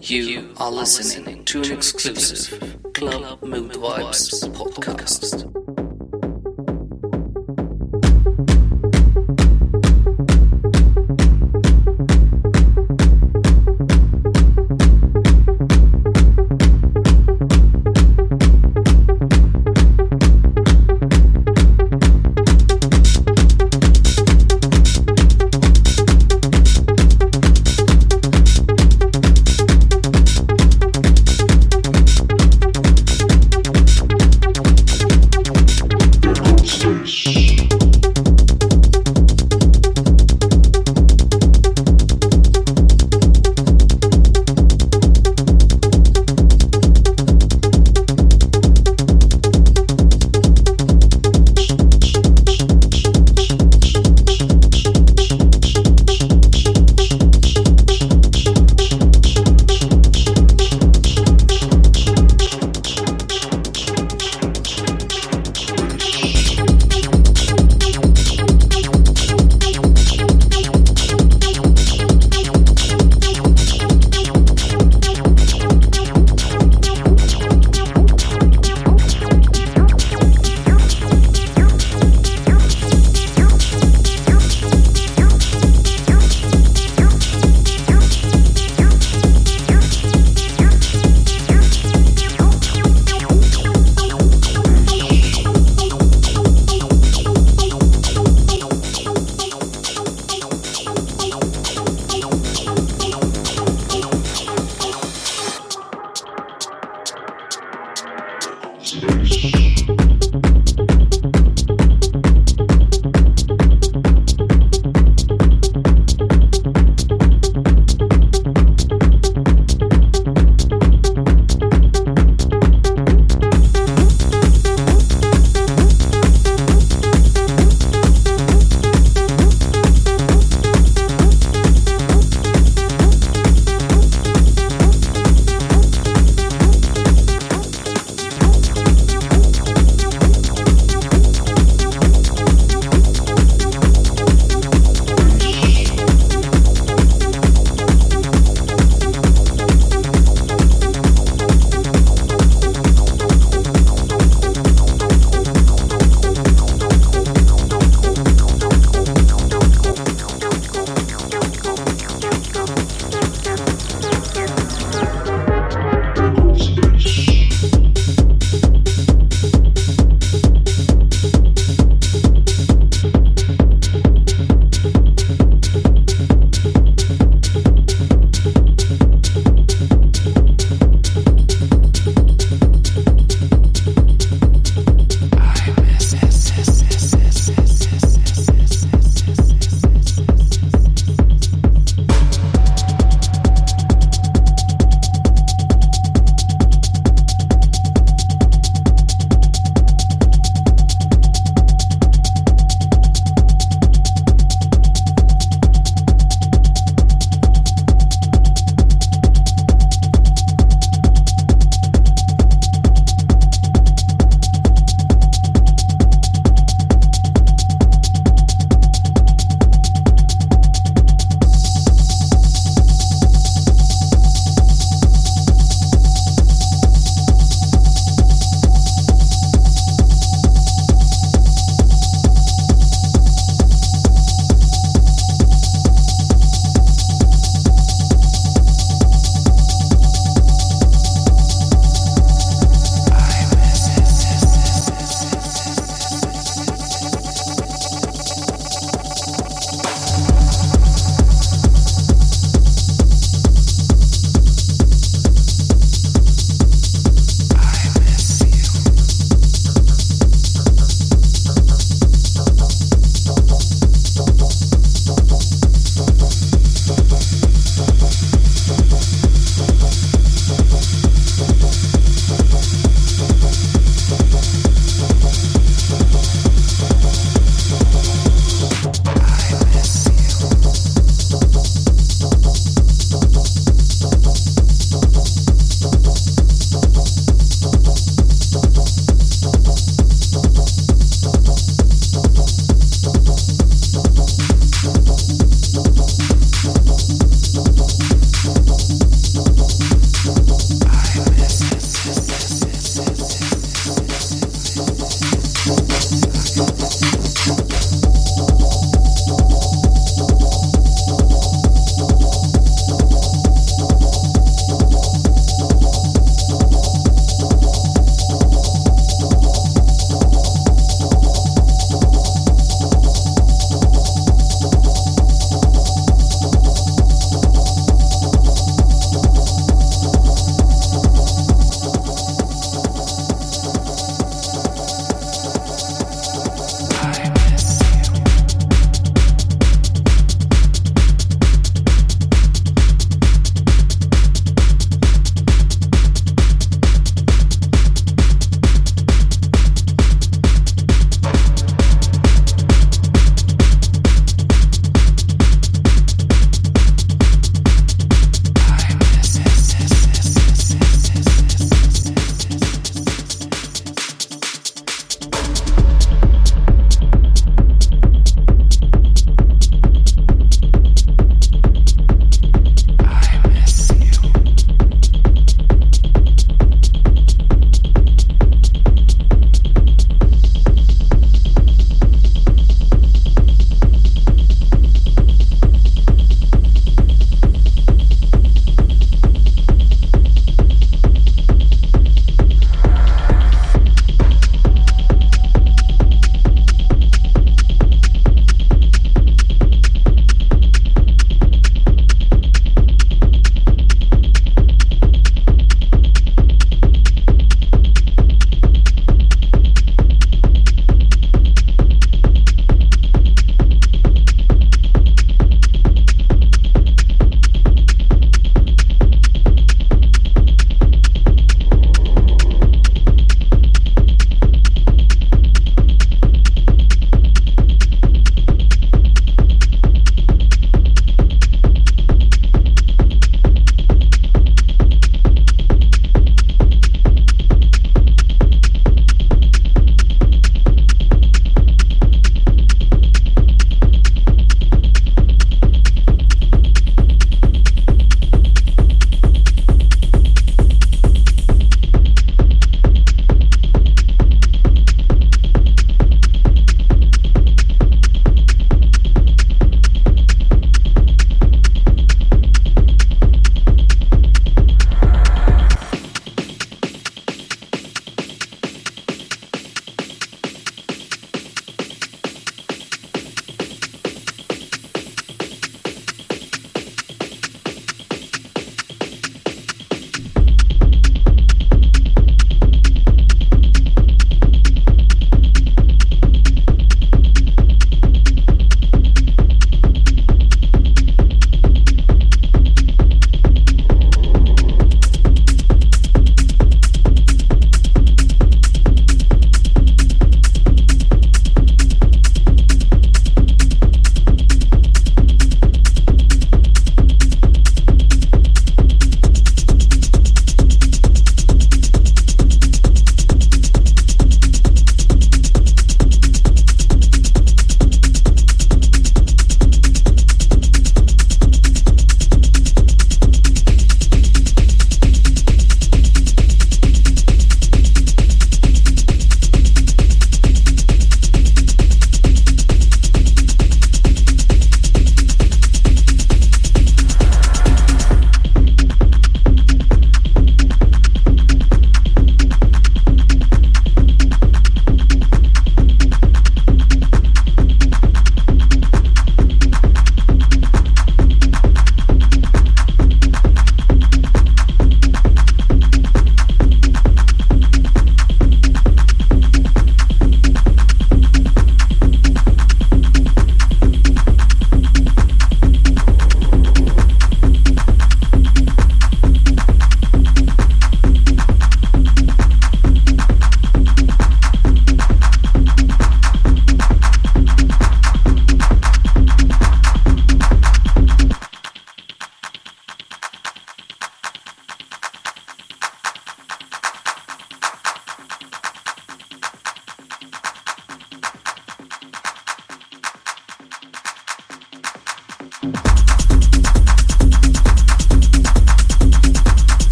You are listening to an exclusive Club Mood Vibes podcast.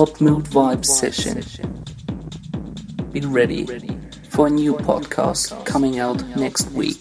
Club Mood Vibe session. Be ready for a new podcast coming out next week.